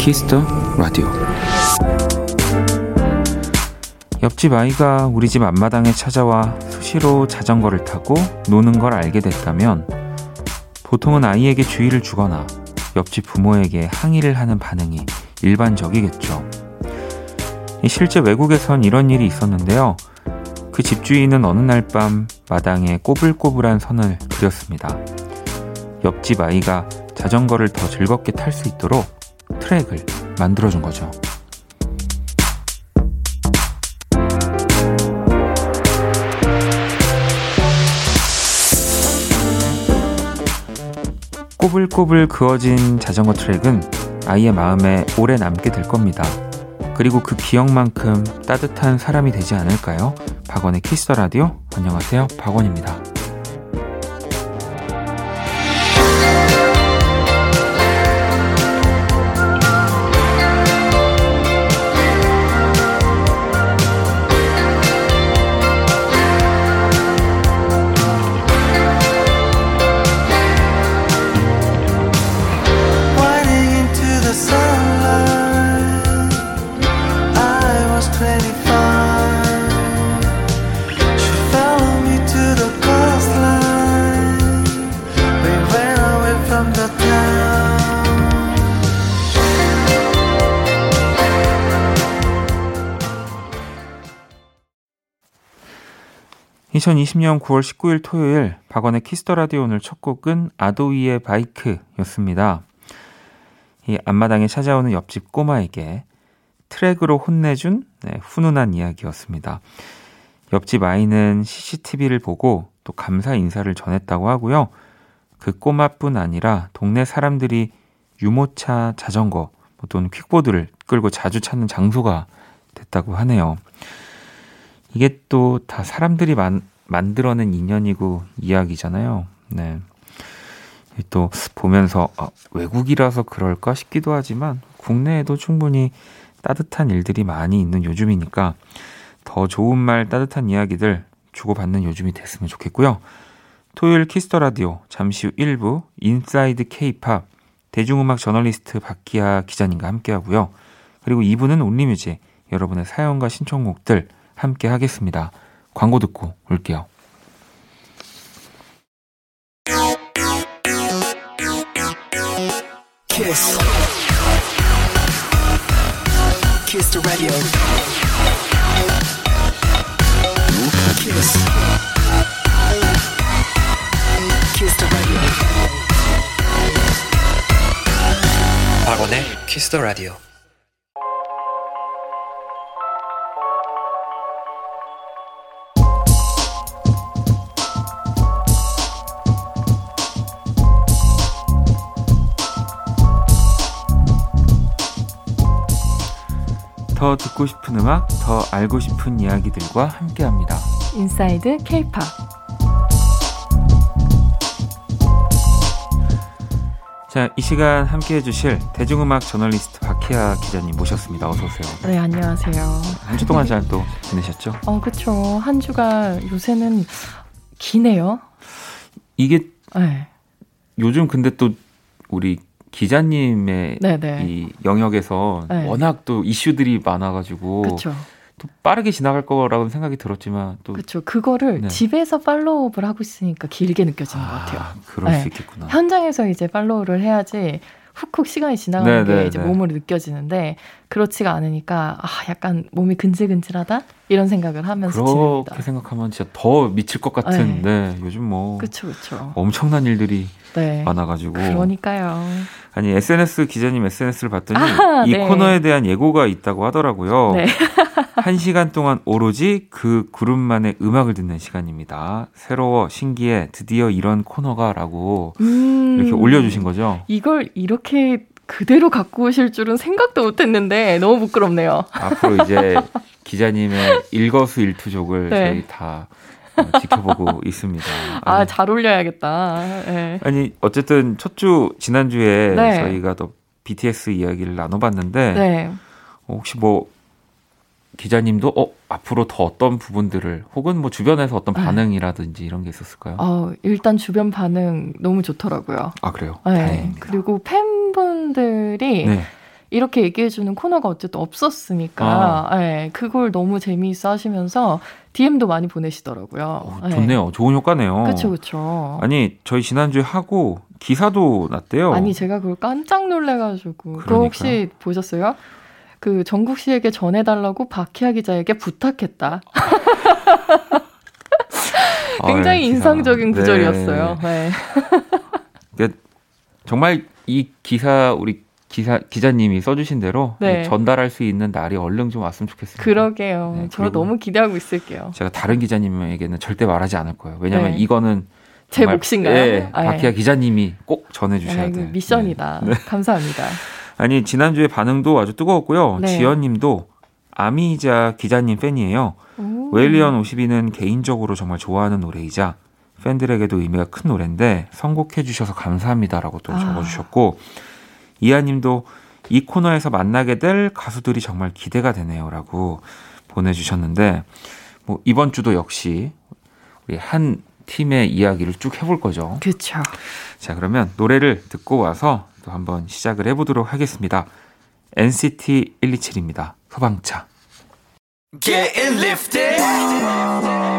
키스 더 라디오 옆집 아이가 우리 집 앞마당에 찾아와 수시로 자전거를 타고 노는 걸 알게 됐다면 보통은 아이에게 주의를 주거나 옆집 부모에게 항의를 하는 반응이 일반적이겠죠. 실제 외국에선 이런 일이 있었는데요. 그 집주인은 어느 날 밤 마당에 꼬불꼬불한 선을 그렸습니다. 옆집 아이가 자전거를 더 즐겁게 탈 수 있도록 트랙을 만들어준 거죠. 꼬불꼬불 그어진 자전거 트랙은 아이의 마음에 오래 남게 될 겁니다. 그리고 그 기억만큼 따뜻한 사람이 되지 않을까요? 박원의 키스 라디오. 안녕하세요. 박원입니다. 2020년 9월 19일 토요일 박원의 키스 더 라디오 오늘 첫 곡은 아도이의 바이크였습니다. 이 앞마당에 찾아오는 옆집 꼬마에게 트랙으로 혼내준 네, 훈훈한 이야기였습니다. 옆집 아이는 CCTV를 보고 또 감사 인사를 전했다고 하고요. 그 꼬마뿐 아니라 동네 사람들이 유모차, 자전거 또는 퀵보드를 끌고 자주 찾는 장소가 됐다고 하네요. 이게 또 다 사람들이 만, 만들어낸 인연이고 이야기잖아요. 네. 또 보면서 아, 외국이라서 그럴까 싶기도 하지만 국내에도 충분히 따뜻한 일들이 많이 있는 요즘이니까 더 좋은 말 따뜻한 이야기들 주고받는 요즘이 됐으면 좋겠고요. 토요일 키스 더 라디오 잠시 후 1부 인사이드 케이팝 대중음악 저널리스트 박희아 기자님과 함께 하고요. 그리고 2부는 Only Music 여러분의 사연과 신청곡들 함께 하겠습니다. 광고 듣고 올게요. Kiss. Kiss the Radio. Kiss. Kiss the Radio. 박원의 키스 더 라디오. 더 듣고 싶은 음악, 더 알고 싶은 이야기들과 함께합니다. 인사이드 케이팝 자, 이 시간 함께 해주실 대중음악 저널리스트 박혜아 기자님 모셨습니다. 어서 오세요. 네, 안녕하세요. 한 주 동안 잘 또 지내셨죠? 어, 그렇죠. 한 주가 요새는 기네요. 이게 네. 요즘 근데 또 우리 기자님의 네네. 이 영역에서 네. 워낙 또 이슈들이 많아가지고 그쵸. 또 빠르게 지나갈 거라고 생각이 들었지만 또 그렇죠. 그거를 네. 집에서 팔로우업을 하고 있으니까 길게 느껴지는 아, 것 같아요. 그럴 네. 수 있겠구나. 현장에서 이제 팔로우를 해야지 훅훅 시간이 지나가는 네, 게 네, 이제 네. 몸으로 느껴지는데 그렇지가 않으니까 아 약간 몸이 근질근질하다 이런 생각을 하면서 그렇게 지냅니다. 생각하면 진짜 더 미칠 것 같은 네, 요즘 뭐 그쵸, 그쵸. 엄청난 일들이 많아가지고 그러니까요. 아니 SNS 기자님 SNS를 봤더니 아, 이 네. 코너에 대한 예고가 있다고 하더라고요. 네. 한 시간 동안 오로지 그 그룹만의 음악을 듣는 시간입니다. 새로워, 신기해, 드디어 이런 코너가라고 음, 이렇게 올려주신 거죠. 이걸 이렇게 그대로 갖고 오실 줄은 생각도 못했는데 너무 부끄럽네요. 앞으로 이제 기자님의 일거수일투족을 네. 저희 다 어, 지켜보고 있습니다. 아, 잘 올려야겠다. 네. 아니, 어쨌든 첫 주, 지난주에 네. 저희가 또 BTS 이야기를 나눠봤는데, 네. 어, 혹시 뭐, 기자님도 어 앞으로 더 어떤 부분들을 혹은 뭐 주변에서 어떤 네. 반응이라든지 이런 게 있었을까요? 어 일단 주변 반응 너무 좋더라고요. 아 그래요? 네. 다행입니다. 그리고 팬분들이 네. 이렇게 얘기해주는 코너가 어쨌든 없었으니까 아. 네, 그걸 너무 재미있어 하시면서 DM도 많이 보내시더라고요. 어, 좋네요. 네. 좋은 효과네요. 그렇죠, 그렇죠. 아니 저희 지난주에 하고 기사도 났대요. 아니 제가 그걸 깜짝 놀래가지고 그거 혹시 보셨어요? 그 정국 씨에게 전해달라고 박희아 기자에게 부탁했다. 굉장히 아, 네, 인상적인 구절이었어요. 네. 네. 정말 이 기사 우리 기사 기자님이 써주신 대로 네. 전달할 수 있는 날이 얼른 좀 왔으면 좋겠습니다. 그러게요. 네, 저 너무 기대하고 있을게요. 제가 다른 기자님에게는 절대 말하지 않을 거예요. 왜냐하면 네. 이거는 제 몫인가요? 예, 아, 박희아 기자님이 꼭 전해주셔야 아, 돼요. 미션이다. 네. 감사합니다. 아니 지난주에 반응도 아주 뜨거웠고요. 네. 지연님도 아미이자 기자님 팬이에요. 웨일리언 52는 개인적으로 정말 좋아하는 노래이자 팬들에게도 의미가 큰 노래인데 선곡해 주셔서 감사합니다라고 또 아. 적어주셨고 이하님도 이 코너에서 만나게 될 가수들이 정말 기대가 되네요라고 보내주셨는데 뭐 이번 주도 역시 우리 한 팀의 이야기를 쭉 해볼 거죠. 그렇죠. 자 그러면 노래를 듣고 와서 또 한번 시작을 해보도록 하겠습니다. NCT 127입니다. 소방차. Getting lifted.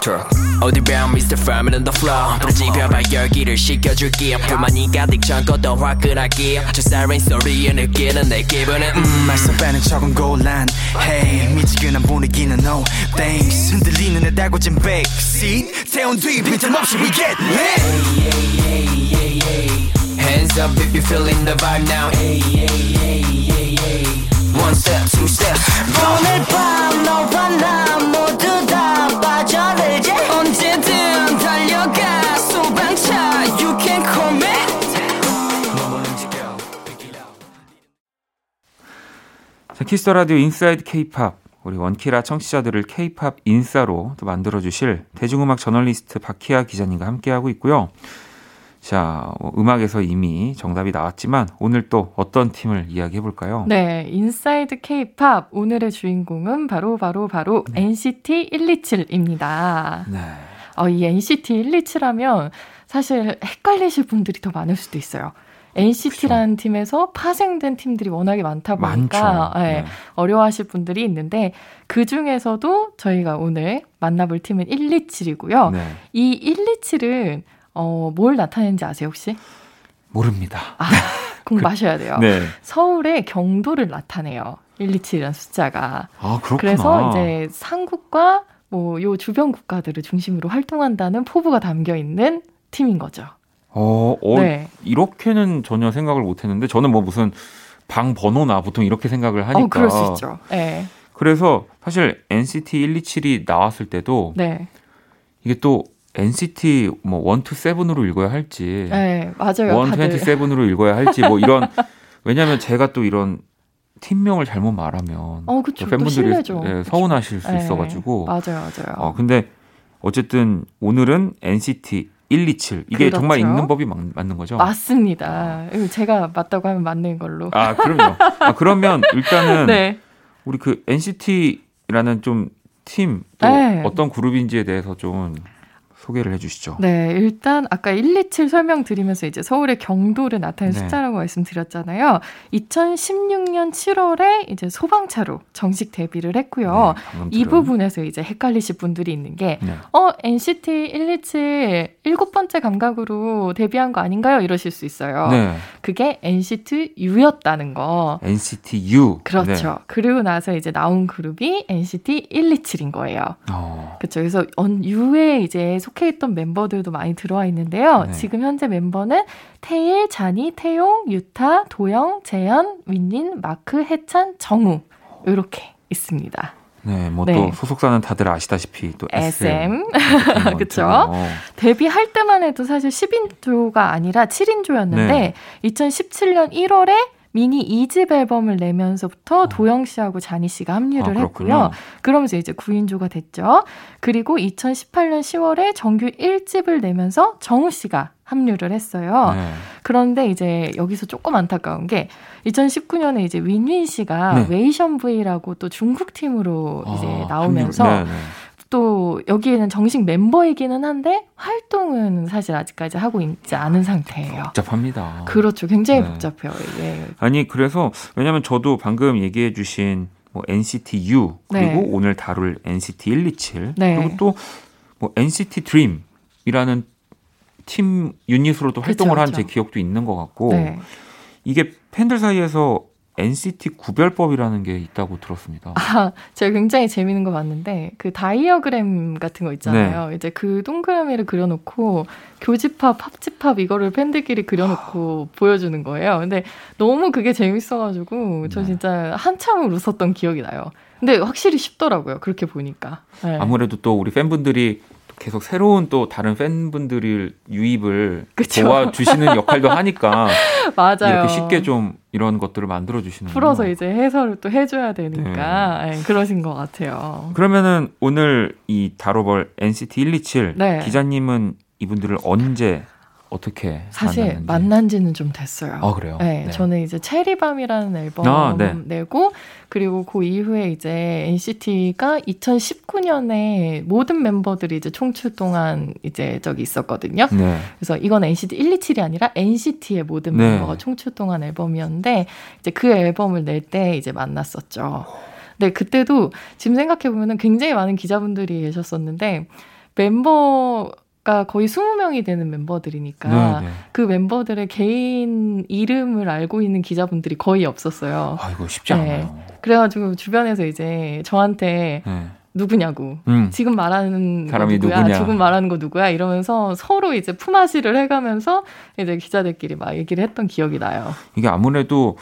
Fire truck. 어디 보면 Mr. Farman on the floor 부지벼봐 열기를 식혀줄게 불만이 가득 참고 더 화끈하게 저 siren 소리에 느끼는 내 기분은 음 말썽 빼는 척은 곤란 Hey 미지근한 분위기는 no thanks 흔들리는 내 달궈진 backseat 태운 뒤 빈틈없이 we get lit hey, hey, hey, hey. Hands up if you're feeling the vibe now hey, hey, hey, hey, hey. One step, two step 오늘 밤 너와 나 모두 자, Kiss the Radio Inside K-pop 우리 원키라 청취자들을 케이팝 인싸로 또 만들어주실 대중음악 저널리스트 박희아 기자님과 함께하고 있고요. 자, 어, 음악에서 이미 정답이 나왔지만 오늘 또 어떤 팀을 이야기해 볼까요? 네, Inside K-pop 오늘의 주인공은 바로 바로 바로 네. NCT 127입니다. 네. 어, 이 NCT 127 하면 사실 헷갈리실 분들이 더 많을 수도 있어요. NCT라는 그렇죠. 팀에서 파생된 팀들이 워낙에 많다 보니까 네, 네. 어려워하실 분들이 있는데 그 중에서도 저희가 오늘 만나볼 팀은 127이고요. 네. 이 127은 어, 뭘 나타내는지 아세요, 혹시? 모릅니다. 아, 공부하셔야 돼요. 네. 서울의 경도를 나타내요. 127이라는 숫자가. 아, 그렇구나. 그래서 이제 삼국과 뭐 요 주변 국가들을 중심으로 활동한다는 포부가 담겨 있는 팀인 거죠. 어, 어 네. 이렇게는 전혀 생각을 못 했는데 저는 뭐 무슨 방 번호나 보통 이렇게 생각을 하니까. 어, 그럴 수 있죠. 네. 그래서 사실 NCT 127이 나왔을 때도 네. 이게 또 NCT 뭐 1 2 7으로 읽어야 할지 네, 맞아요. 1 27으로 읽어야 할지 뭐 이런 왜냐면 제가 또 이런 팀명을 잘못 말하면 어, 그쵸, 팬분들이 네, 서운하실 수 네, 있어 가지고 맞아요, 맞아요. 어, 근데 어쨌든 오늘은 NCT 127 이게 그렇죠. 정말 읽는 법이 맞, 맞는 거죠? 맞습니다. 제가 맞다고 하면 맞는 걸로. 아 그럼요. 아, 그러면 일단은 네. 우리 그 NCT라는 좀 팀또 네. 어떤 그룹인지에 대해서 좀 소개를 해주시죠. 네, 일단 아까 127 설명드리면서 이제 서울의 경도를 나타낸 네. 숫자라고 말씀드렸잖아요. 2016년 7월에 이제 소방차로 정식 데뷔를 했고요. 네, 이 부분에서 이제 헷갈리실 분들이 있는 게, 네. 어, NCT 127 일곱 번째 감각으로 데뷔한 거 아닌가요? 이러실 수 있어요. 네. 그게 NCT U였다는 거. NCT U. 그렇죠. 네. 그리고 나서 이제 나온 그룹이 NCT 127인 거예요. 어. 그렇죠. 그래서 U에 이제 속해 있던 멤버들도 많이 들어와 있는데요. 네. 지금 현재 멤버는 태일, 자니, 태용, 유타, 도영, 재현, 윈닌, 마크, 해찬, 정우 이렇게 있습니다. 네, 뭐또 네. 소속사는 다들 아시다시피 또 SM, 그렇죠. 데뷔할 때만 해도 사실 10인조가 아니라 7인조였는데 네. 2017년 1월에 미니 2집 앨범을 내면서부터 어. 도영 씨하고 자니 씨가 합류를 아, 했고요. 그러면서 이제 9인조가 됐죠. 그리고 2018년 10월에 정규 1집을 내면서 정우 씨가 합류를 했어요. 네. 그런데 이제 여기서 조금 안타까운 게 2019년에 이제 윈윈 씨가 네. 웨이션 V라고 또 중국 팀으로 아, 이제 나오면서 합류. 네, 네. 또 여기에는 정식 멤버이기는 한데 활동은 사실 아직까지 하고 있지 않은 상태예요. 복잡합니다. 그렇죠. 굉장히 네. 복잡해요. 예. 아니 그래서 왜냐면 저도 방금 얘기해 주신 뭐 NCT U 그리고 네. 오늘 다룰 NCT 127 네. 그리고 또 뭐 NCT DREAM이라는 팀 유닛으로도 활동을 한 제 기억도 있는 것 같고 네. 이게 팬들 사이에서 NCT 구별법이라는 게 있다고 들었습니다. 아, 제가 굉장히 재미있는 거 봤는데 그 다이어그램 같은 거 있잖아요. 네. 이제 그 동그라미를 그려놓고 교집합, 팝집합 이거를 팬들끼리 그려놓고 보여주는 거예요. 근데 너무 그게 재밌어가지고 저 네. 진짜 한참을 웃었던 기억이 나요. 근데 확실히 쉽더라고요. 그렇게 보니까. 네. 아무래도 또 우리 팬분들이 계속 새로운 또 다른 팬분들을 유입을 그쵸? 도와주시는 역할도 하니까 맞아요. 이렇게 쉽게 좀 이런 것들을 만들어 주시는 풀어서 이제 해설을 또 해줘야 되니까 네. 네, 그러신 것 같아요. 그러면은 오늘 이 다뤄볼 NCT 127 네. 기자님은 이분들을 언제 어떻게 사실 만났는지. 만난 지는 좀 됐어요. 아, 그래요? 네, 네. 저는 이제 체리밤이라는 앨범 아, 네. 내고 그리고 그 이후에 이제 NCT가 2019년에 모든 멤버들이 이제 총출동안 이제 저기 있었거든요. 네. 그래서 이건 NCT 127이 아니라 NCT의 모든 네. 멤버가 총출동안 앨범이었는데 이제 그 앨범을 낼 때 이제 만났었죠. 네, 그때도 지금 생각해 보면은 굉장히 많은 기자분들이 계셨었는데 멤버 가 거의 20명이 되는 멤버들이니까 네네. 네. 그 멤버들의 개인 이름을 알고 있는 기자분들이 거의 없었어요. 아, 이거 쉽지 네. 않아요. 그래가지고 주변에서 이제 저한테 네. 누구냐고 음. 지금 말하는 사람이 누구야? 누구냐? 지금 말하는 거 누구야? 이러면서 서로 이제 품앗이를 해가면서 이제 기자들끼리 막 얘기를 했던 기억이 나요. 이게 아무래도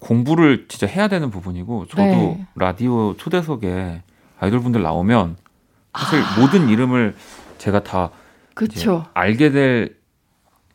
공부를 진짜 해야 되는 부분이고 저도 네. 라디오 초대석에 아이돌 분들 나오면 사실 아. 모든 이름을 제가 다 그쵸. 알게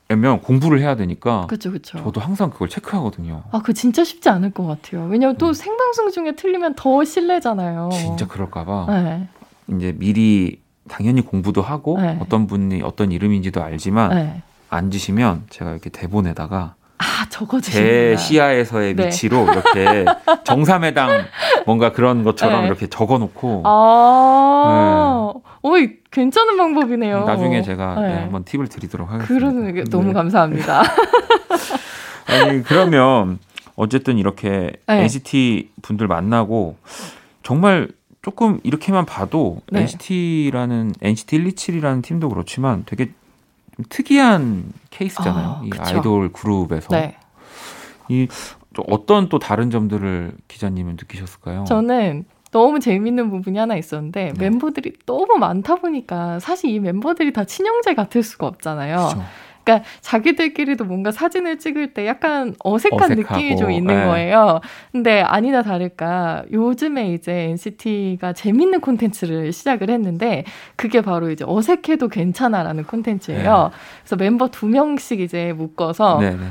되면 공부를 해야 되니까 그쵸, 그쵸. 저도 항상 그걸 체크하거든요. 아, 그 진짜 쉽지 않을 것 같아요. 왜냐면 또 음. 생방송 중에 틀리면 더 실례잖아요. 진짜 그럴까봐 네. 이제 미리 당연히 공부도 하고 네. 어떤 분이 어떤 이름인지도 알지만 네. 앉으시면 제가 이렇게 대본에다가 아, 적어주제 시야에서의 네. 위치로 이렇게 정삼회당 뭔가 그런 것처럼 네. 이렇게 적어놓고. 아, 네. 오, 괜찮은 방법이네요. 나중에 제가 네. 네, 한번 팁을 드리도록 하겠습니다. 그러는 게 너무 네. 감사합니다. 아니, 그러면 어쨌든 이렇게 NCT 분들 만나고 정말 조금 이렇게만 봐도 NCT라는 NCT 127이라는 팀도 그렇지만 되게 특이한 케이스잖아요. 아, 이 아이돌 그룹에서. 네. 이 어떤 또 다른 점들을 기자님은 느끼셨을까요? 저는 너무 재밌는 부분이 하나 있었는데 네. 멤버들이 너무 많다 보니까 사실 이 멤버들이 다 친형제 같을 수가 없잖아요. 그쵸. 그러니까 자기들끼리도 뭔가 사진을 찍을 때 약간 어색한 어색하고, 느낌이 좀 있는 네. 거예요. 근데 아니나 다를까 요즘에 이제 NCT가 재밌는 콘텐츠를 시작을 했는데 그게 바로 이제 어색해도 괜찮아라는 콘텐츠예요. 네. 그래서 멤버 두 명씩 이제 묶어서 네, 네.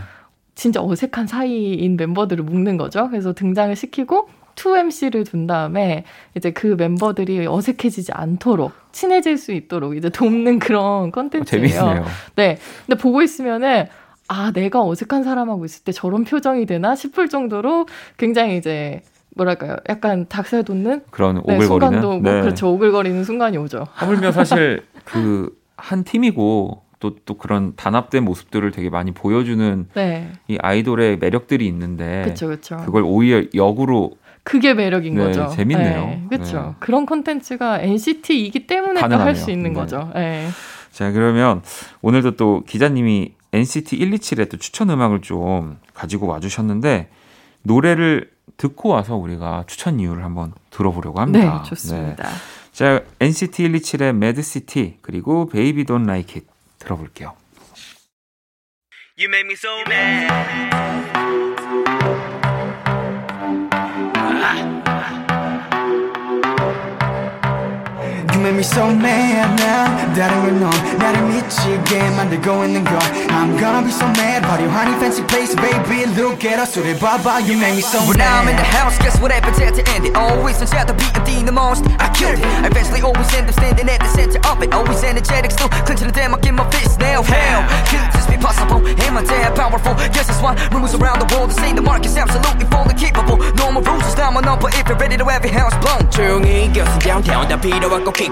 진짜 어색한 사이인 멤버들을 묶는 거죠. 그래서 등장을 시키고 2MC를 둔 다음에 이제 그 멤버들이 어색해지지 않도록 친해질 수 있도록 이제 돕는 그런 컨텐츠예요. 재밌네요. 네. 근데 보고 있으면은 아, 내가 어색한 사람하고 있을 때 저런 표정이 되나 싶을 정도로 굉장히 이제 뭐랄까요? 약간 닭살 돋는 그런 네, 오글거리는 순간도 뭐 네. 그렇죠. 오글거리는 순간이 오죠. 하물며 사실 그 한 팀이고 또, 또 그런 단합된 모습들을 되게 많이 보여주는 네. 이 아이돌의 매력들이 있는데 그쵸, 그쵸. 그걸 오히려 역으로 그게 매력인 네, 거죠. 재밌네요. 네, 그렇죠. 네. 그런 콘텐츠가 NCT이기 때문에 할 수 있는 네. 거죠. 네. 자, 그러면 오늘도 또 기자님이 NCT 127의 또 추천 음악을 좀 가지고 와주셨는데 노래를 듣고 와서 우리가 추천 이유를 한번 들어보려고 합니다. 네, 좋습니다. 네. 자, NCT 127의 Mad City 그리고 Baby Don't Like It 들어볼게요. You make me so mad. Ah. make me so mad 난 다른 걸넌 나를 미치게 만들고 있는 걸 I'm gonna be so mad Party honey fancy place baby look at us 우리 봐봐 you make me so mad When I'm in the house guess what happens at the end It always turns out to be a the most I killed it I eventually always end up standing at the center of it Always energetic still clenching the damn I get my fist now Hell could this be possible Am I that powerful Yes that's why rumors around the world say the market's absolutely fully capable No more rules just now my number if you're ready to have your house blown 조용히 이겨서 downtown 다 필요하 고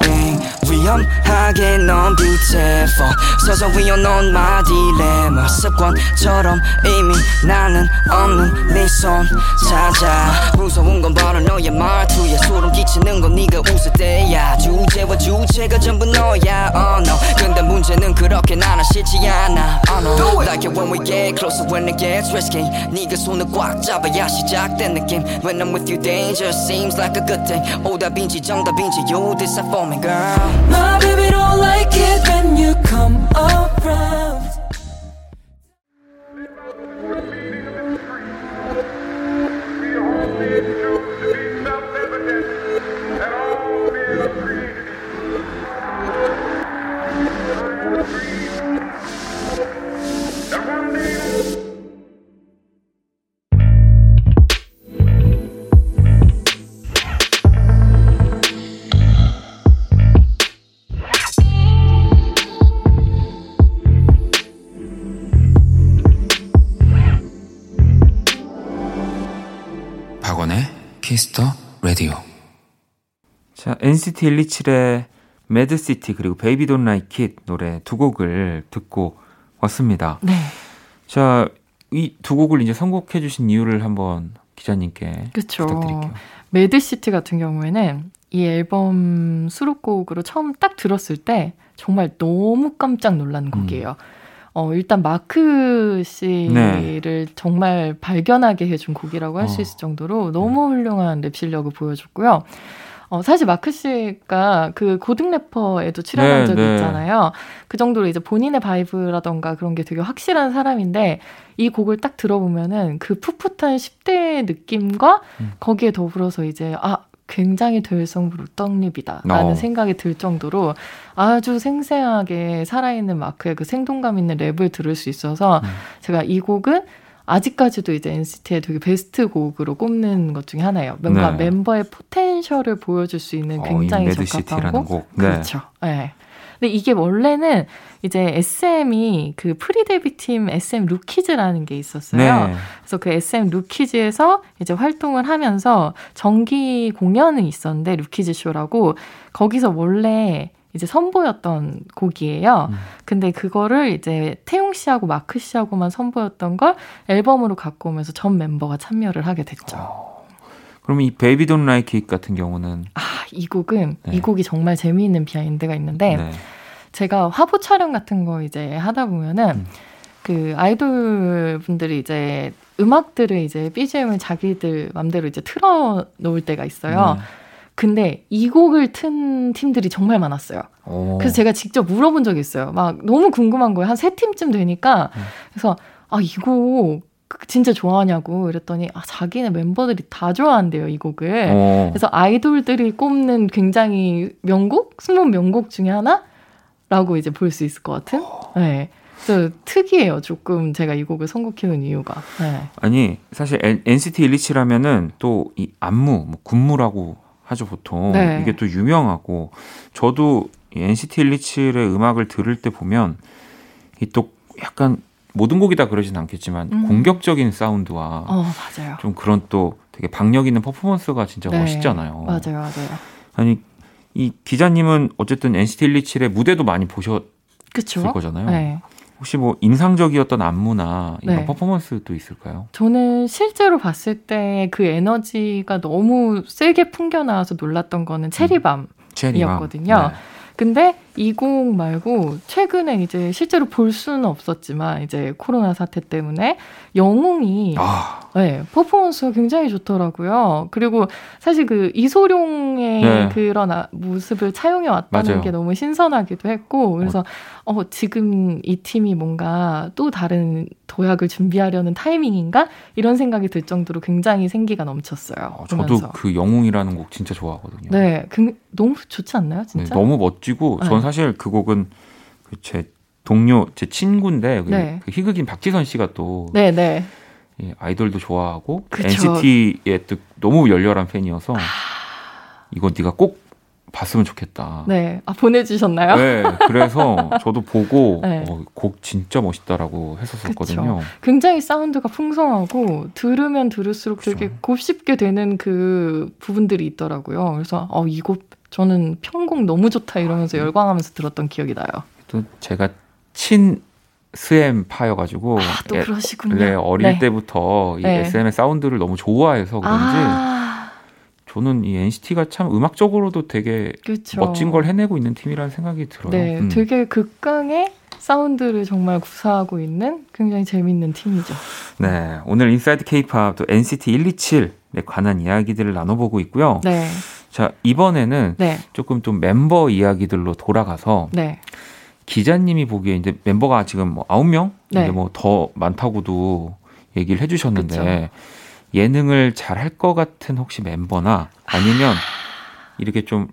lying 위험하게 넌 beautiful 서서히 on my dilemma 습관처럼 이미 나는 없는 네손 찾아 무서운 건 바로 너의 말투에 소름 끼치는 건 네가 웃을 때야 주제와 주체가 전부 너야 oh no 근데 문제는 그렇게 나는 싫지 않아 oh no Like it when we get closer when it gets risky 네가 손을 꽉 잡아야 시작된 느낌 When I'm with you danger seems like a good thing 오답인지 정답인지 you decide for me girl My baby don't like it when you come around Kiss the Radio. 자, NCT 127의 Mad City 그리고 Baby Don't Like It 노래 두 곡을 듣고 왔습니다. 네. 자, 이 두 곡을 이제 선곡해 주신 이유를 한번 기자님께 그쵸. 부탁드릴게요. Mad City 같은 경우에는 이 앨범 수록곡으로 처음 딱 들었을 때 정말 너무 깜짝 놀란 음. 곡이에요. 음. 어, 일단 마크 씨를 네. 정말 발견하게 해준 곡이라고 할수 어. 있을 정도로 너무 네. 훌륭한 랩 실력을 보여줬고요. 어, 사실 마크 씨가 그 고등 래퍼에도 출연한 네, 적이 네. 있잖아요. 그 정도로 이제 본인의 vibe라던가 그런 게 되게 확실한 사람인데 이 곡을 딱 들어보면은 그 풋풋한 10대 느낌과 음. 거기에 더불어서 이제 아, 굉장히 될성부른 떡잎이다 라는 어. 생각이 들 정도로 아주 생생하게 살아있는 마크의 그 생동감 있는 랩을 들을 수 있어서 음. 제가 이 곡은 아직까지도 이제 NCT의 되게 베스트 곡으로 꼽는 것 중에 하나예요. 뭔가 네. 멤버의 potential을 보여줄 수 있는 어, 굉장히 어, 적합한 곡. 곡. 네. 그렇죠. 네. 근데 이게 원래는 이제 SM이 그 프리 데뷔 팀 SM 루키즈라는 게 있었어요. 네. 그래서 그 SM 루키즈에서 이제 활동을 하면서 정기 공연이 있었는데 Rookies Show라고 거기서 원래 이제 선보였던 곡이에요. 음. 근데 그거를 이제 태용 씨하고 마크 씨하고만 선보였던 걸 앨범으로 갖고 오면서 전 멤버가 참여를 하게 됐죠. 어. 그럼 이 Baby Don't Like 같은 경우는 아, 이 곡은 네. 이 곡이 정말 재미있는 비하인드가 있는데 네. 제가 화보 촬영 같은 거 이제 하다 보면은 음. 그 아이돌 분들이 이제 음악들을 이제 BGM을 자기들 맘대로 이제 틀어 놓을 때가 있어요. 네. 근데 이 곡을 튼 팀들이 정말 많았어요. 오. 그래서 제가 직접 물어본 적이 있어요. 막 너무 궁금한 거예요. 한 세 팀쯤 되니까. 음. 그래서 아, 이곡 진짜 좋아하냐고 이랬더니 아 자기네 멤버들이 다 좋아한대요 이 곡을 어. 그래서 아이돌들이 꼽는 굉장히 명곡 숨은 명곡 중에 하나라고 이제 볼 수 있을 것 같은 네. 그래서 특이해요 조금 제가 이 곡을 선곡해온 이유가 네. 아니 사실 NCT 127하면은 또 이 안무 뭐 군무라고 하죠 보통 네. 이게 또 유명하고 저도 NCT 127의 음악을 들을 때 보면 이 또 약간 모든 곡이 다 그러진 않겠지만 음. 공격적인 사운드와 어, 좀 그런 또 되게 박력 있는 퍼포먼스가 진짜 네. 멋있잖아요. 맞아요, 맞아요. 아니 이 기자님은 어쨌든 NCT 127의 무대도 많이 보셨을 그쵸? 거잖아요. 네. 혹시 뭐 인상적이었던 안무나 이런 네. 퍼포먼스도 있을까요? 저는 실제로 봤을 때 그 에너지가 너무 세게 풍겨 나와서 놀랐던 거는 체리밤이었거든요. 음. 체리밤. 네. 근데 이 곡 말고 최근에 이제 실제로 볼 수는 없었지만 이제 코로나 사태 때문에 영웅이 아. 네, 퍼포먼스가 굉장히 좋더라고요. 그리고 사실 그 이소룡의 네. 그런 아, 모습을 차용해 왔다는 맞아요. 게 너무 신선하기도 했고 그래서 어. 어, 지금 이 팀이 뭔가 또 다른 도약을 준비하려는 타이밍인가 이런 생각이 들 정도로 굉장히 생기가 넘쳤어요. 어, 저도 그 영웅이라는 곡 진짜 좋아하거든요. 네, 그, 너무 좋지 않나요, 진짜? 네, 너무 멋지고 네. 전 사실 그 곡은 제 동료 제 친구인데 그 네. 그 희극인 박지선 씨가 또 네, 네. 예, 아이돌도 좋아하고 그쵸. NCT에 또 너무 열렬한 팬이어서 아... 이거 네가 꼭 봤으면 좋겠다. 네, 아 보내주셨나요? 네, 그래서 저도 보고 네. 어, 곡 진짜 멋있다라고 했었거든요. 굉장히 사운드가 풍성하고 들으면 들을수록 그쵸. 되게 곱씹게 되는 그 부분들이 있더라고요. 그래서 어, 이곡 저는 편곡 너무 좋다 이러면서 아, 열광하면서 들었던 기억이 나요. 또 제가 친 SM 파여가지고 아, 또 그러시군요. 네, 어릴 네. 때부터 이 네. SM의 사운드를 너무 좋아해서 그런지 아. 저는 이 NCT가 참 음악적으로도 되게 그쵸. 멋진 걸 해내고 있는 팀이라는 생각이 들어요. 네, 음. 되게 극강의 사운드를 정말 구사하고 있는 굉장히 재밌는 팀이죠. 네, 오늘 Inside K-pop 또 NCT 127에 관한 이야기들을 나눠보고 있고요. 네. 자 이번에는 네. 조금 좀 멤버 이야기들로 돌아가서 네. 기자님이 보기에 이제 멤버가 지금 뭐 아홉 명, 네. 이제 뭐 더 많다고도 얘기를 해 주셨는데 그쵸. 예능을 잘 할 것 같은 혹시 멤버나 아니면 이렇게 좀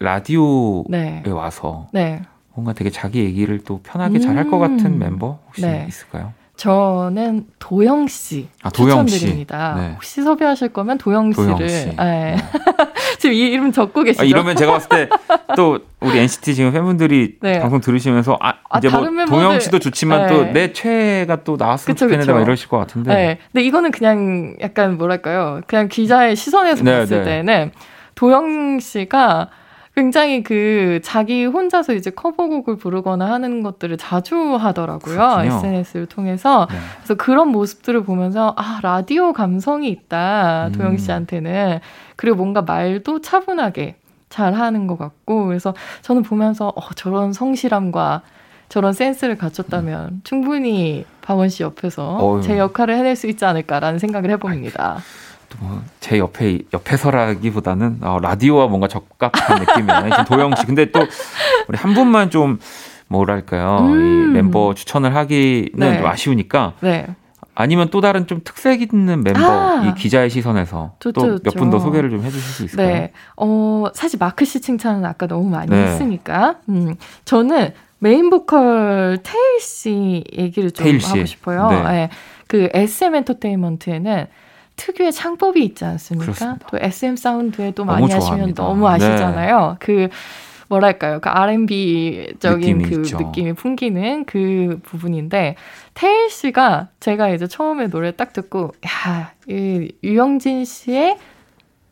라디오에 네. 와서 네. 뭔가 되게 자기 얘기를 또 편하게 음~ 잘할 것 같은 멤버 혹시 네. 있을까요? 저는 도영 씨 아, 도영 추천드립니다. 네. 혹시 섭외하실 거면 도영 씨를 도영 씨. 네. 네. 지금 이 이름 적고 계시죠? 아, 이러면 제가 봤을 때 또 우리 NCT 지금 팬분들이 네. 방송 들으시면서 아, 아 이제 뭐 멤버들... 도영 씨도 좋지만 또 내 최애가 또 나왔으면 그쵸, 좋겠는데 막 이러실 것 같은데. 네. 근데 이거는 그냥 약간 뭐랄까요? 그냥 기자의 시선에서 네, 봤을 네. 때는 도영 씨가 굉장히 그 자기 혼자서 이제 커버곡을 부르거나 하는 것들을 자주 하더라고요. 그렇군요. SNS를 통해서. 네. 그래서 그런 모습들을 보면서 아, 라디오 감성이 있다. 음. 도영 씨한테는. 그리고 뭔가 말도 차분하게 잘 하는 것 같고. 그래서 저는 보면서 어, 저런 성실함과 저런 센스를 갖췄다면 음. 충분히 박원 씨 옆에서 어휴. 제 역할을 해낼 수 있지 않을까라는 생각을 해봅니다. 뭐제 옆에 옆에서라기보다는 어, 라디오와 뭔가 적합한 느낌이에요. 도영 씨. 근데 또 우리 한 분만 좀 뭐랄까요 음. 이 멤버 추천을 하기는 네. 좀 아쉬우니까. 네. 아니면 또 다른 좀 특색 있는 멤버 아, 이 기자의 시선에서 또 몇 분 더 소개를 좀 해주실 수 있을까요? 네, 어 사실 마크 씨 칭찬은 아까 너무 많이 네. 했으니까 음, 저는 메인 보컬 태일 씨 얘기를 좀 하고 싶어요. 네. 네. 그 SM 엔터테인먼트에는 특유의 창법이 있지 않습니까? 그렇습니다. 또 SM 사운드에 도 많이 좋아합니다. 하시면 너무 아시잖아요. 네. 그 뭐랄까요? 그 R&B적인 느낌이 그 있죠. 느낌이 풍기는 그 부분인데 태일 씨가 제가 이제 처음에 노래 딱 듣고 야, 이 유영진 씨의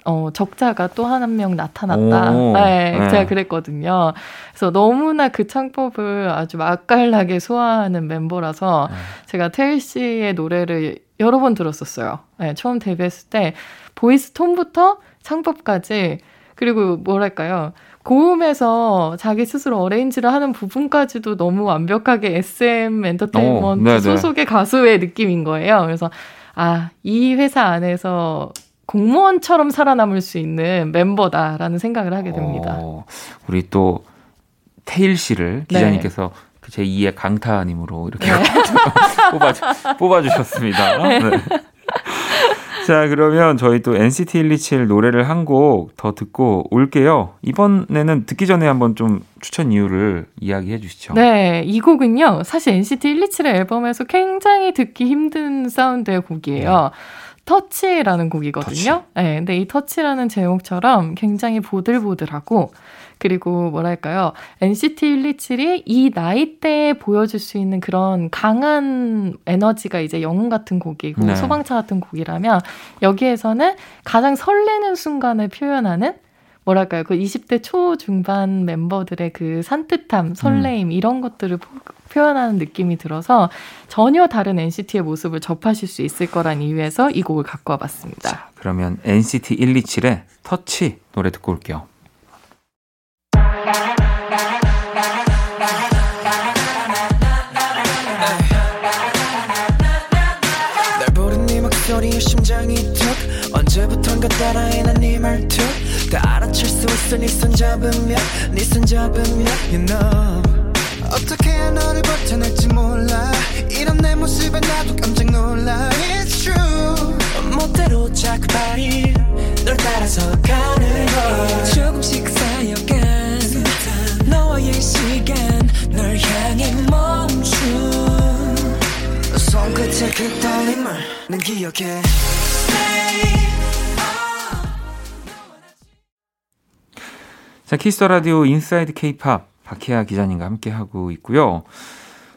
어, 적자가 또 한 명 나타났다. 오, 네, 네, 제가 그랬거든요. 그래서 너무나 그 창법을 아주 맛깔나게 소화하는 멤버라서 네. 제가 태일 씨의 노래를 여러 번 들었었어요. 네, 처음 데뷔했을 때 voice 톤부터 창법까지 그리고 뭐랄까요? 고음에서 자기 스스로 arrange를 하는 부분까지도 너무 완벽하게 SM 엔터테인먼트 오, 네, 네. 소속의 가수의 느낌인 거예요. 그래서 아, 이 회사 안에서 공무원처럼 살아남을 수 있는 멤버다라는 생각을 하게 됩니다. 어, 우리 또 테일 씨를 네. 기자님께서 네. 제 2의 강타님으로 이렇게 네. 뽑아, 뽑아주셨습니다. 네. 네. 자, 그러면 저희 또 NCT 127 노래를 한 곡 더 듣고 올게요. 이번에는 듣기 전에 한번 좀 추천 이유를 이야기해 주시죠. 네, 이 곡은요. 사실 NCT 127의 앨범에서 굉장히 듣기 힘든 사운드의 곡이에요. 네. 터치라는 곡이거든요. 터치. 네, 근데 이 터치라는 제목처럼 굉장히 보들보들하고 그리고 뭐랄까요. NCT 127이 이 나이대에 보여줄 수 있는 그런 강한 에너지가 이제 영웅 같은 곡이고 네. 소방차 같은 곡이라면 여기에서는 가장 설레는 순간을 표현하는 뭐랄까요. 그 20대 초중반 멤버들의 그 산뜻함, 설레임 음. 이런 것들을 표현하는 느낌이 들어서 전혀 다른 NCT의 모습을 접하실 수 있을 거란 이유에서 이 곡을 갖고 와봤습니다. 자, 그러면 NCT 127의 터치 노래 듣고 올게요. 언제부턴가 따라해 난네 말투 다 알아챌 수 있어. 네손 잡으면 네손 잡으면 You know. 어떻게 너를 버텨낼지 몰라. 이런 내 모습에 나도 깜짝 놀라. It's true. 멋대로 자꾸 발이 널 따라서 가는 걸. 조금씩 쌓여간 너와의 시간 널 향해 멈춘 손끝에 그 떨림을 난 기억해 자, Kiss the Radio Inside K-pop 박희아 기자님과 함께 하고 있고요.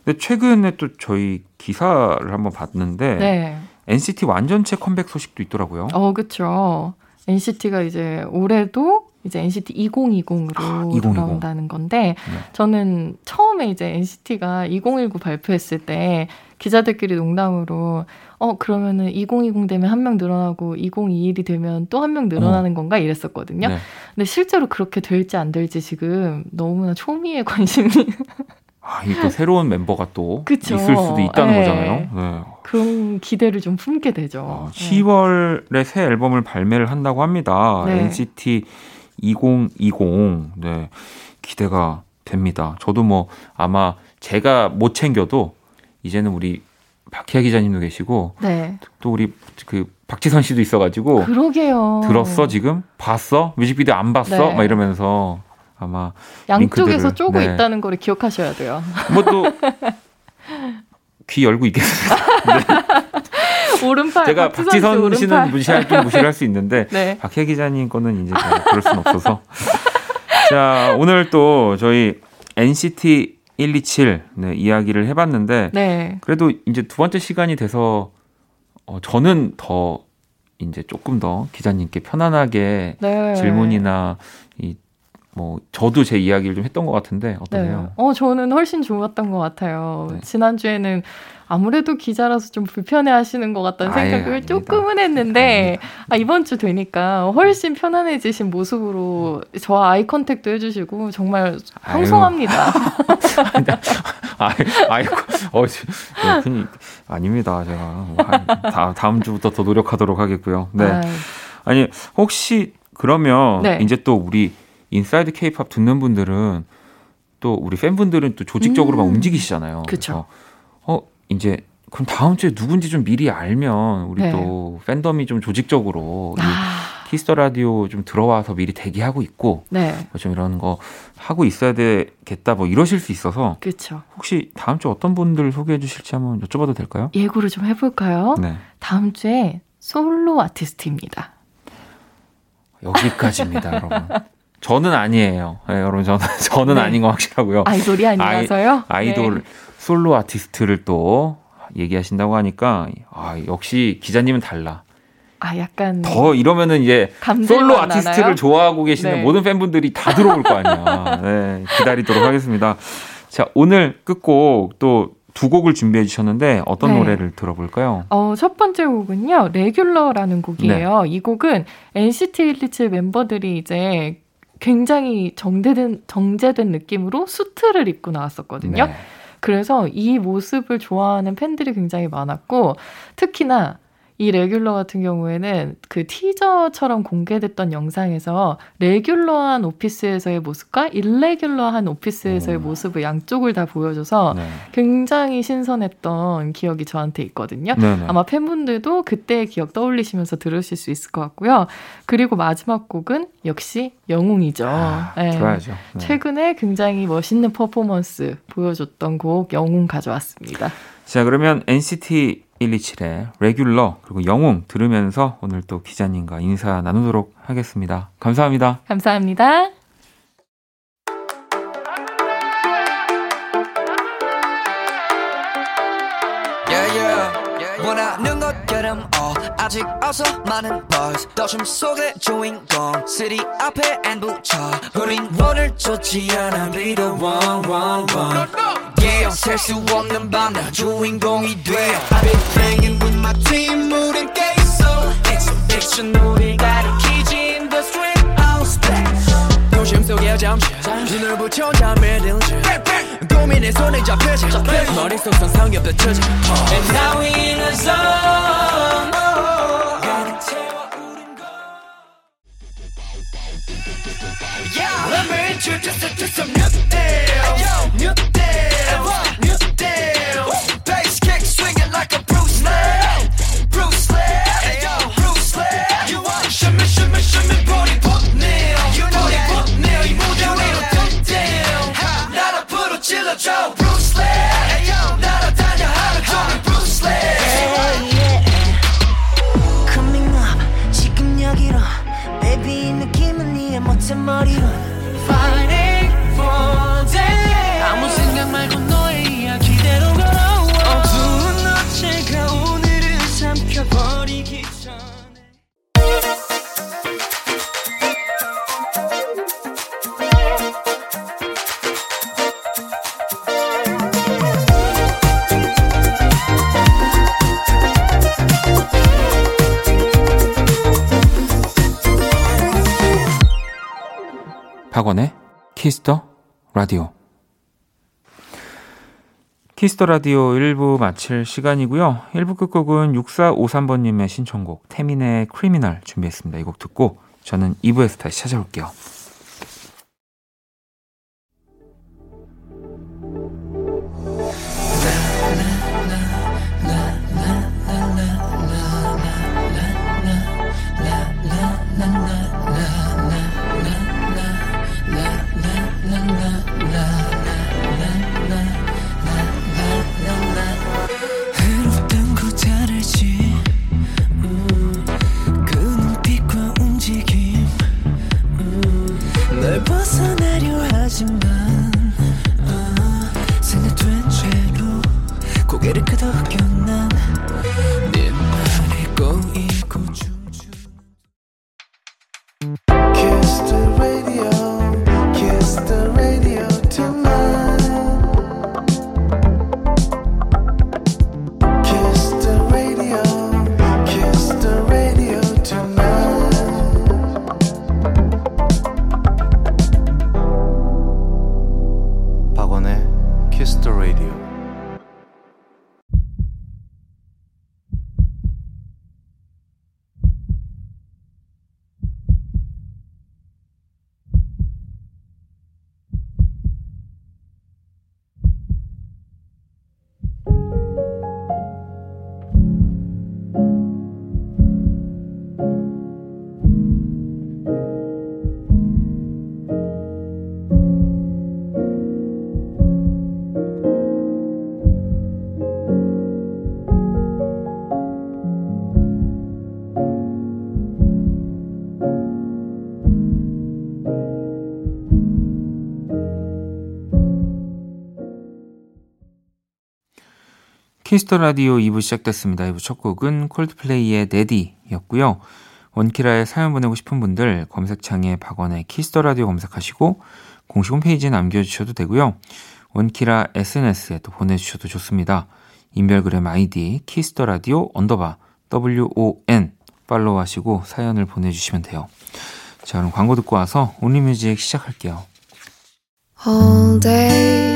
근데 최근에 또 저희 기사를 한번 봤는데 네. NCT 완전체 컴백 소식도 있더라고요. 어, 그렇죠. NCT가 이제 올해도 이제 NCT 2020으로 아, 2020. 돌아온다는 건데 네. 저는 처음에 이제 NCT가 2019 발표했을 때 기자들끼리 농담으로 어 그러면은 2020 되면 한 명 늘어나고 2021이 되면 또 한 명 늘어나는 어. 건가 이랬었거든요. 네. 근데 실제로 그렇게 될지 안 될지 지금 너무나 초미의 관심이 아, 이게 또 새로운 멤버가 또 그쵸. 있을 수도 있다는 네. 거잖아요. 네. 그런 기대를 좀 품게 되죠. 어, 10월에 새 앨범을 발매를 한다고 합니다. 네. NCT 2020. 네. 기대가 됩니다. 저도 뭐 아마 제가 못 챙겨도 이제는 우리 박희아 기자님도 계시고 네. 또 우리 그 박지선 씨도 있어가지고 그러게요. 들었어 지금 봤어 뮤직비디오 안 봤어 네. 막 이러면서 아마 양쪽에서 쪼고 네. 있다는 거를 기억하셔야 돼요. 뭐또 귀 열고 있겠습니다. 네. 오른팔 제가 박지선 오른팔. 씨는 무시할 좀 무시를 할 수 있는데 네. 박혜 기자님 거는 이제 그럴 수는 없어서 자 오늘 또 저희 NCT 127 네, 이야기를 해봤는데 네. 그래도 이제 두 번째 시간이 돼서 어, 저는 더 이제 조금 더 기자님께 편안하게 네. 질문이나 이 뭐 저도 제 이야기를 좀 했던 것 같은데 어떠세요? 네. 어 저는 훨씬 좋았던 것 같아요. 네. 지난 주에는 아무래도 기자라서 좀 불편해 하시는 것 같다는 아예, 생각을 아닙니다. 조금은 했는데 아, 이번 주 되니까 훨씬 편안해지신 모습으로 저와 eye contact도 해주시고 정말 황송합니다. 아이, 아이, 어, 네, 아닙니다. 제가 뭐 다, 다음 주부터 더 노력하도록 하겠고요. 네. 아니 혹시 그러면 네. 이제 또 우리 Inside 케이팝 듣는 분들은 또 우리 팬분들은 또 조직적으로 음. 막 움직이시잖아요. 그렇죠. 어 이제 그럼 다음 주에 누군지 좀 미리 알면 우리 네. 또 팬덤이 좀 조직적으로 아. 키스 더 라디오 좀 들어와서 미리 대기하고 있고 네. 뭐좀 이런 거 하고 있어야 되겠다 뭐 이러실 수 있어서 그렇죠. 혹시 다음 주 어떤 분들 소개해 주실지 한번 여쭤봐도 될까요? 예고를 좀 해볼까요? 네. 다음 주에 솔로 아티스트입니다. 여기까지입니다, 여러분. 저는 아니에요. 네, 여러분 저는 저는 네. 아닌 거 확실하고요. 아이돌이 아니라서요. 아이, 아이 돌 네. 솔로 아티스트를 또 얘기하신다고 하니까 아 역시 기자님은 달라. 아 약간 더 이러면은 이제 솔로 아티스트를 나나요? 좋아하고 계시는 네. 모든 팬분들이 다 들어올 거 아니야. 네, 기다리도록 하겠습니다. 자 오늘 끝곡 또두 곡을 준비해 주셨는데 어떤 네. 노래를 들어볼까요? 어, 첫 번째 곡은요. 레귤러라는 곡이에요. 네. 이 곡은 NCT 127 멤버들이 이제 굉장히 정제된 정제된 느낌으로 수트를 입고 나왔었거든요. 네. 그래서 이 모습을 좋아하는 팬들이 굉장히 많았고 특히나 이 레귤러 같은 경우에는 그 티저처럼 공개됐던 영상에서 레귤러한 오피스에서의 모습과 일레귤러한 오피스에서의 오. 모습을 양쪽을 다 보여줘서 네. 굉장히 신선했던 기억이 저한테 있거든요. 네네. 아마 팬분들도 그때의 기억 떠올리시면서 들으실 수 있을 것 같고요. 그리고 마지막 곡은 역시 영웅이죠. 아, 네. 들어야죠. 네. 최근에 굉장히 멋있는 퍼포먼스 보여줬던 곡 영웅 가져왔습니다. 자, 그러면 NCT 127의 레귤러 그리고 영웅 들으면서 오늘 또 기자님과 인사 나누도록 하겠습니다. 감사합니다. 감사합니다. 원하는 것처럼 어 아직 어서 많은 buzz. 도심 속의 주인공. City 앞에 안 붙여. 우린 오늘 좋지 않아. Be the one one one yeah 셀수 없는 밤나 주인공이 돼 I've been hanging with my team 우린 깨있어 Expedition 우리 가리키지 in the street I'll splash 도심 속에 잠시 눈을 붙여 잠에 들지 고민에 손에 잡히지 머릿속 상상이 없다 터지 And now we in the zone Yeah. Let me introduce you to some new things. Yo, new things. New things. Bass kick swinging like a Bruce Lee. Bruce Lee. Ayo, Bruce Lee. You want shimmy, shimmy, shimmy, body book nail. You know that. book nail. You move down, little dumb down. 나를 부르 질러줘. 박원의 키스 더 라디오. 키스 더 라디오 1부 마칠 시간이고요. 1부 끝곡은 6453번님의 신청곡 태민의 Criminal 준비했습니다. 이 곡 듣고 저는 2부에서 다시 찾아올게요. 하지만 어, 생각된 채로 고개를 끄덕여 Transistor Radio. 키스 더 라디오 2부 시작됐습니다. 2부 첫 곡은 콜드플레이의 Daddy였고요. 원키라에 사연 보내고 싶은 분들 검색창에 박원의 키스 더 라디오 검색하시고 공식 홈페이지에 남겨주셔도 되고요. 원키라 SNS에 또 보내주셔도 좋습니다. 인별그램 아이디 키스 더 라디오 언더바 WON 팔로우 하시고 사연을 보내주시면 돼요. 자, 그럼 광고 듣고 와서 Only Music 시작할게요. All day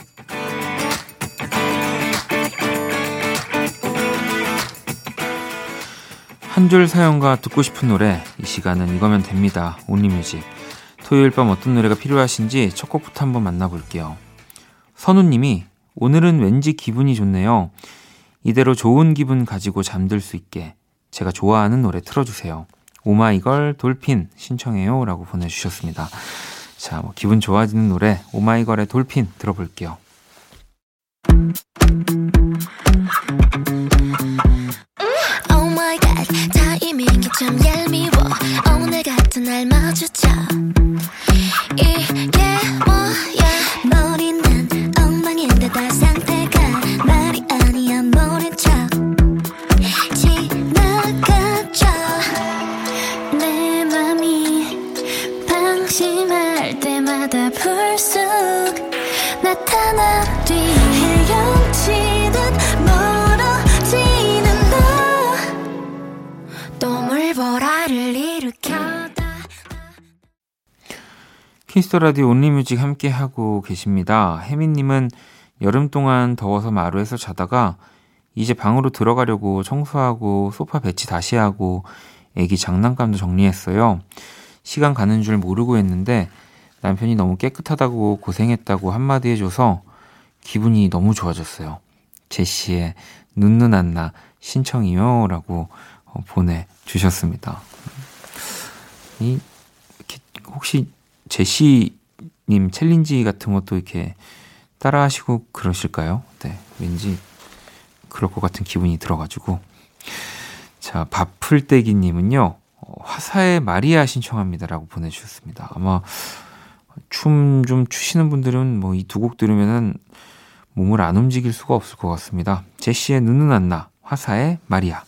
한 줄 사연과 듣고 싶은 노래 이 시간은 이거면 됩니다. Only Music 토요일 밤 어떤 노래가 필요하신지 첫 곡부터 한번 만나볼게요. 선우님이 오늘은 왠지 기분이 좋네요. 이대로 좋은 기분 가지고 잠들 수 있게 제가 좋아하는 노래 틀어주세요. 오마이걸 돌핀 신청해요 라고 보내주셨습니다. 자, 뭐 기분 좋아지는 노래 오마이걸의 돌핀 들어볼게요. 타이밍이 참 얄미워. 오늘 같은 날 마주쳐. 이게 뭐야? 머리는 엉망인데 다 상태가 말이 아니야. 모른 척 지나가죠. 내 맘이 방심할 때마다 불쑥 나타나 뒤 키스 더 라디오 Only Music 함께 하고 계십니다. 혜민님은 여름 동안 더워서 마루에서 자다가 이제 방으로 들어가려고 청소하고 소파 배치 다시 하고 애기 장난감도 정리했어요. 시간 가는 줄 모르고 했는데 남편이 너무 깨끗하다고 고생했다고 한마디 해줘서 기분이 너무 좋아졌어요. 제시의 눈눈 안나 신청이요 라고 어, 보내주셨습니다. 이 혹시 제시님 챌린지 같은 것도 이렇게 따라 하시고 그러실까요? 네, 왠지 그럴 것 같은 기분이 들어가지고. 자, 밥풀떼기님은요, 어, 화사의 마리아 신청합니다라고 보내주셨습니다. 아마 춤 좀 추시는 분들은 뭐 이 두 곡 들으면은 몸을 안 움직일 수가 없을 것 같습니다. 제시의 눈은 안나, 화사의 마리아.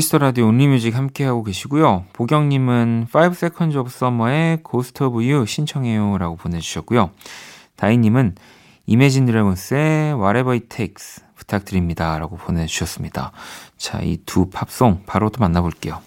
키스 더 라디오 Only Music 함께하고 계시고요. 보경님은 5 Seconds of Summer의 Ghost of You 신청해요 라고 보내주셨고요. 다희님은 이매진 드래곤스의 Whatever It Takes 부탁드립니다 라고 보내주셨습니다. 자, 이 두 팝송 바로 또 만나볼게요.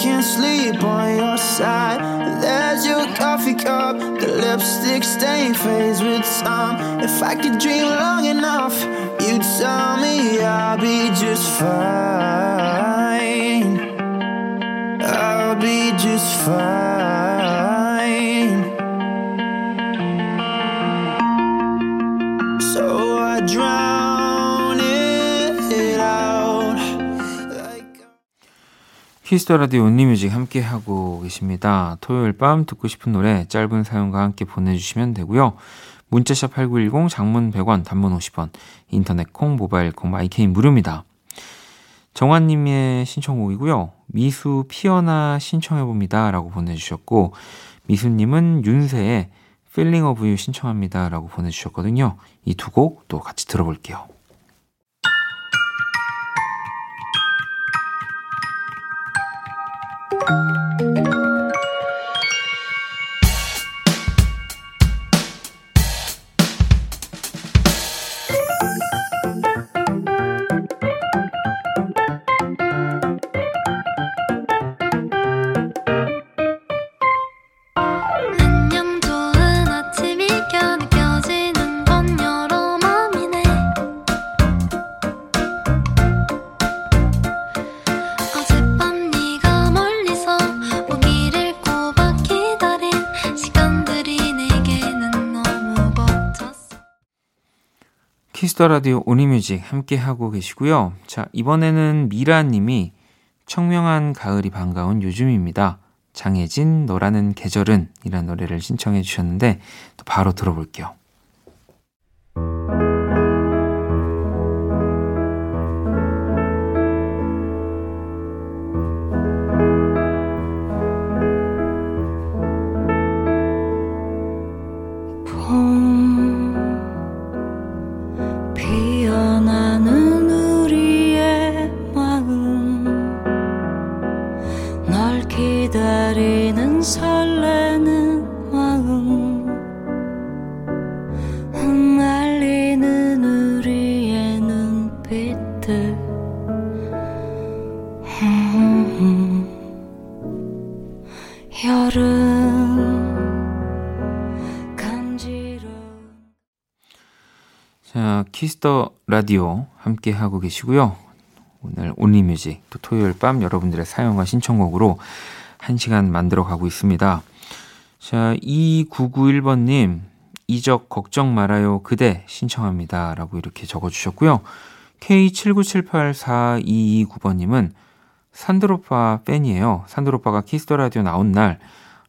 Can't sleep on your side. There's your coffee cup, the lipstick stain fades with time. If I could dream long enough, you'd tell me I'll be just fine. I'll be just fine. 키스 더 라디오 Only Music 함께 하고 계십니다. 토요일 밤 듣고 싶은 노래 짧은 사연과 함께 보내주시면 되고요. 문자샵 8910 장문 100원 단문 50원 인터넷 콩 모바일 콩 마이케이는 무료입니다. 정환님의 신청곡이고요. 미수 피어나 신청해봅니다 라고 보내주셨고 미수님은 윤세의 Feeling of You 신청합니다 라고 보내주셨거든요. 이 두 곡 또 같이 들어볼게요. 키스 더 라디오 Only Music 함께 하고 계시고요. 자, 이번에는 미라 님이 청명한 가을이 반가운 요즘입니다. 장혜진 너라는 계절은 이란 노래를 신청해 주셨는데 또 바로 들어볼게요. 키스 더 라디오 함께 하고 계시고요. 오늘 Only Music 또 토요일 밤 여러분들의 사연과 신청곡으로 한 시간 만들어 가고 있습니다. 자, 2991번님, 이적 걱정 말아요 그대 신청합니다. 라고 이렇게 적어 주셨고요. K79784229번님은 산들 오빠 팬이에요. 산들 오빠가 키스 더 라디오 나온 날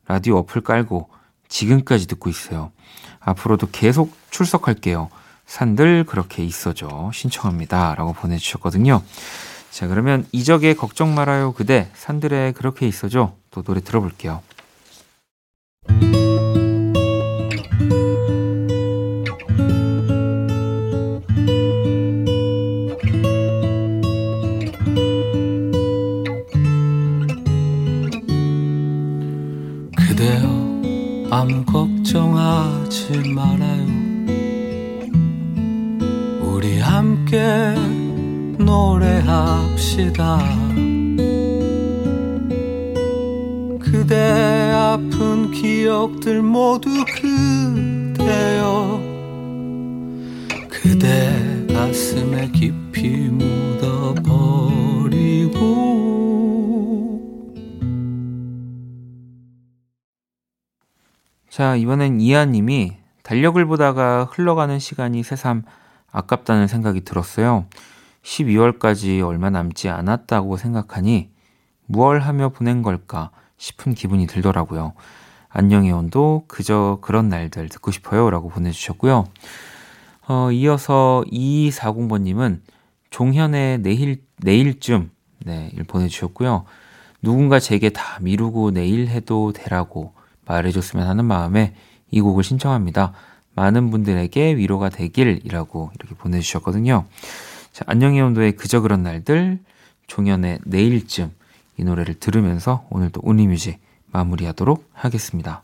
라디오 어플 깔고 지금까지 듣고 있어요. 앞으로도 계속 출석할게요. 산들 그렇게 있어줘 신청합니다. 라고 보내주셨거든요. 자, 그러면 이적의 걱정 말아요 그대 산들의 그렇게 있어줘 또 노래 들어볼게요. 그대여 아무 걱정하지 말아요 함께 노래합시다. 그대 아픈 기억들 모두 그대여 그대 가슴에 깊이 묻어버리고. 자 이번엔 이하님이 달력을 보다가 흘러가는 시간이 새삼 아깝다는 생각이 들었어요. 12월까지 얼마 남지 않았다고 생각하니 무얼 하며 보낸 걸까 싶은 기분이 들더라고요. 안녕의 온도 그저 그런 날들 듣고 싶어요 라고 보내주셨고요. 어, 이어서 2240번님은 종현의 내일, 내일쯤 네, 일 보내주셨고요. 누군가 제게 다 미루고 내일 해도 되라고 말해줬으면 하는 마음에 이 곡을 신청합니다. 많은 분들에게 위로가 되길이라고 이렇게 보내주셨거든요. 자, 안녕의 온도의 그저 그런 날들, 종현의 내일쯤 이 노래를 들으면서 오늘도 온리뮤직 마무리하도록 하겠습니다.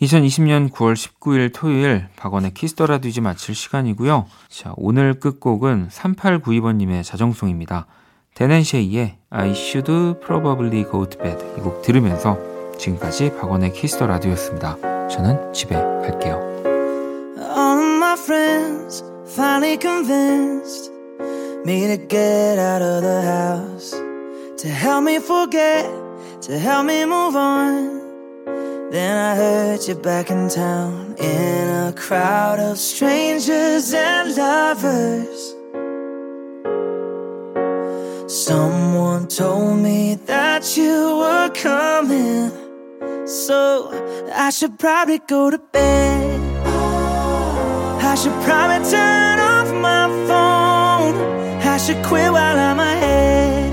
2020년 9월 19일 토요일 박원의 키스 더 라디오 이제 마칠 시간이고요. 자, 오늘 끝곡은 3892번님의 자정송입니다. 댄 앤 셰이의 I should probably go to bed 이 곡 들으면서 지금까지 박원의 키스 더 라디오였습니다. 저는 집에 갈게요. All of my friends finally convinced me to get out of the house. to help me forget, to help me move on. Then I heard you back in town in a crowd of strangers and lovers. Someone told me that you were coming, so I should probably go to bed. I should probably turn off my phone. I should quit while I'm ahead.